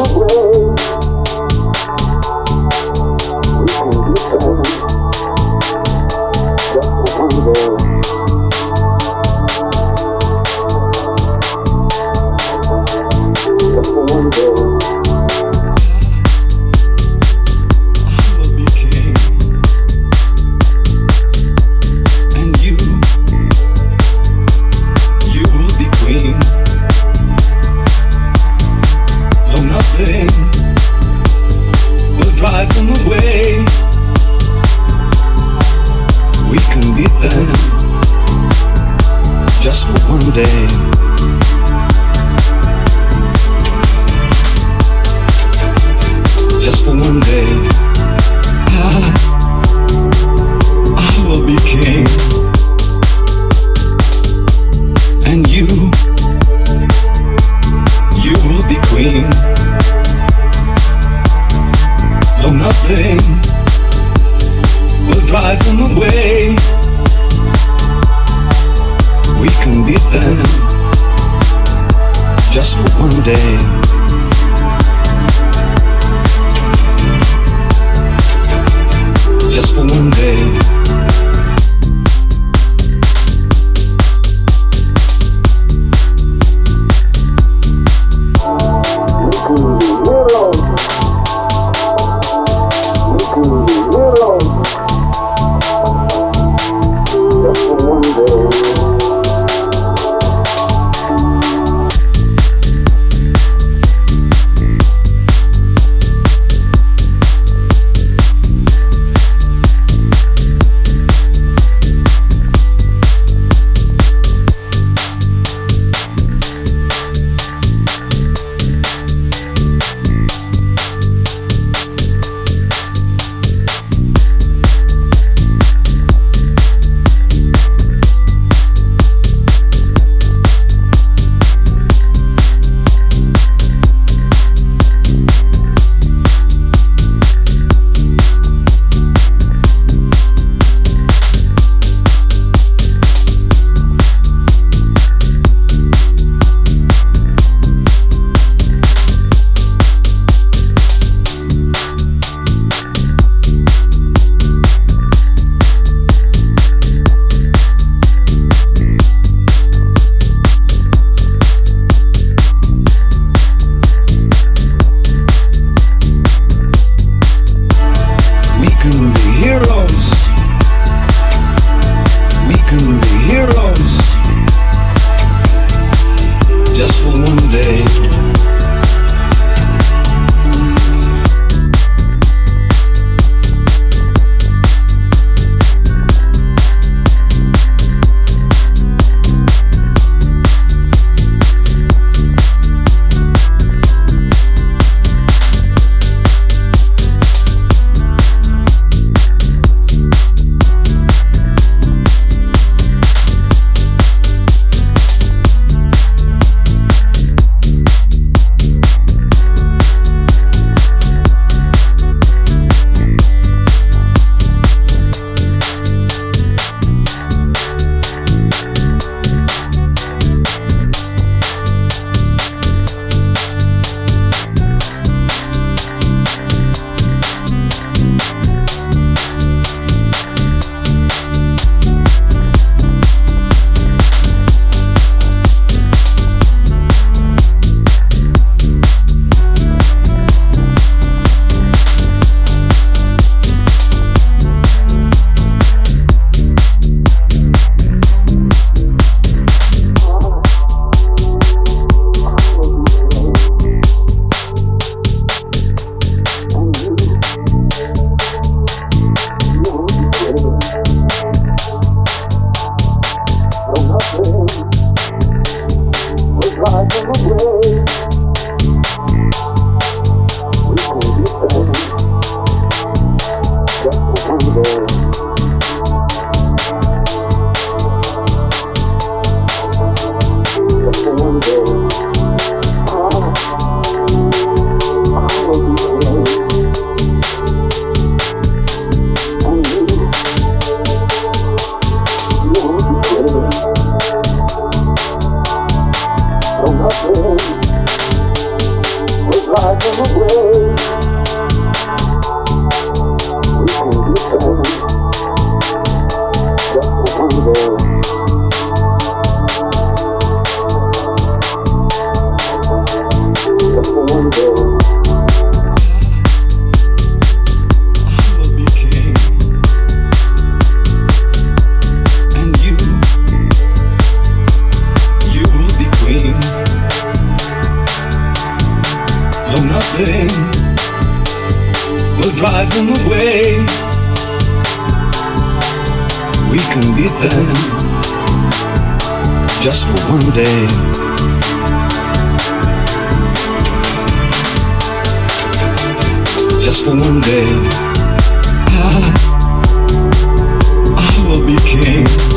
away. away. nothing will drive them away. We can beat them just for one day. Just for one day, I, I will be king.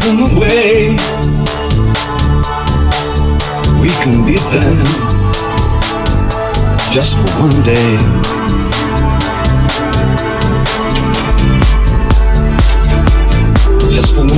them away. We can beat them just for one day. Just for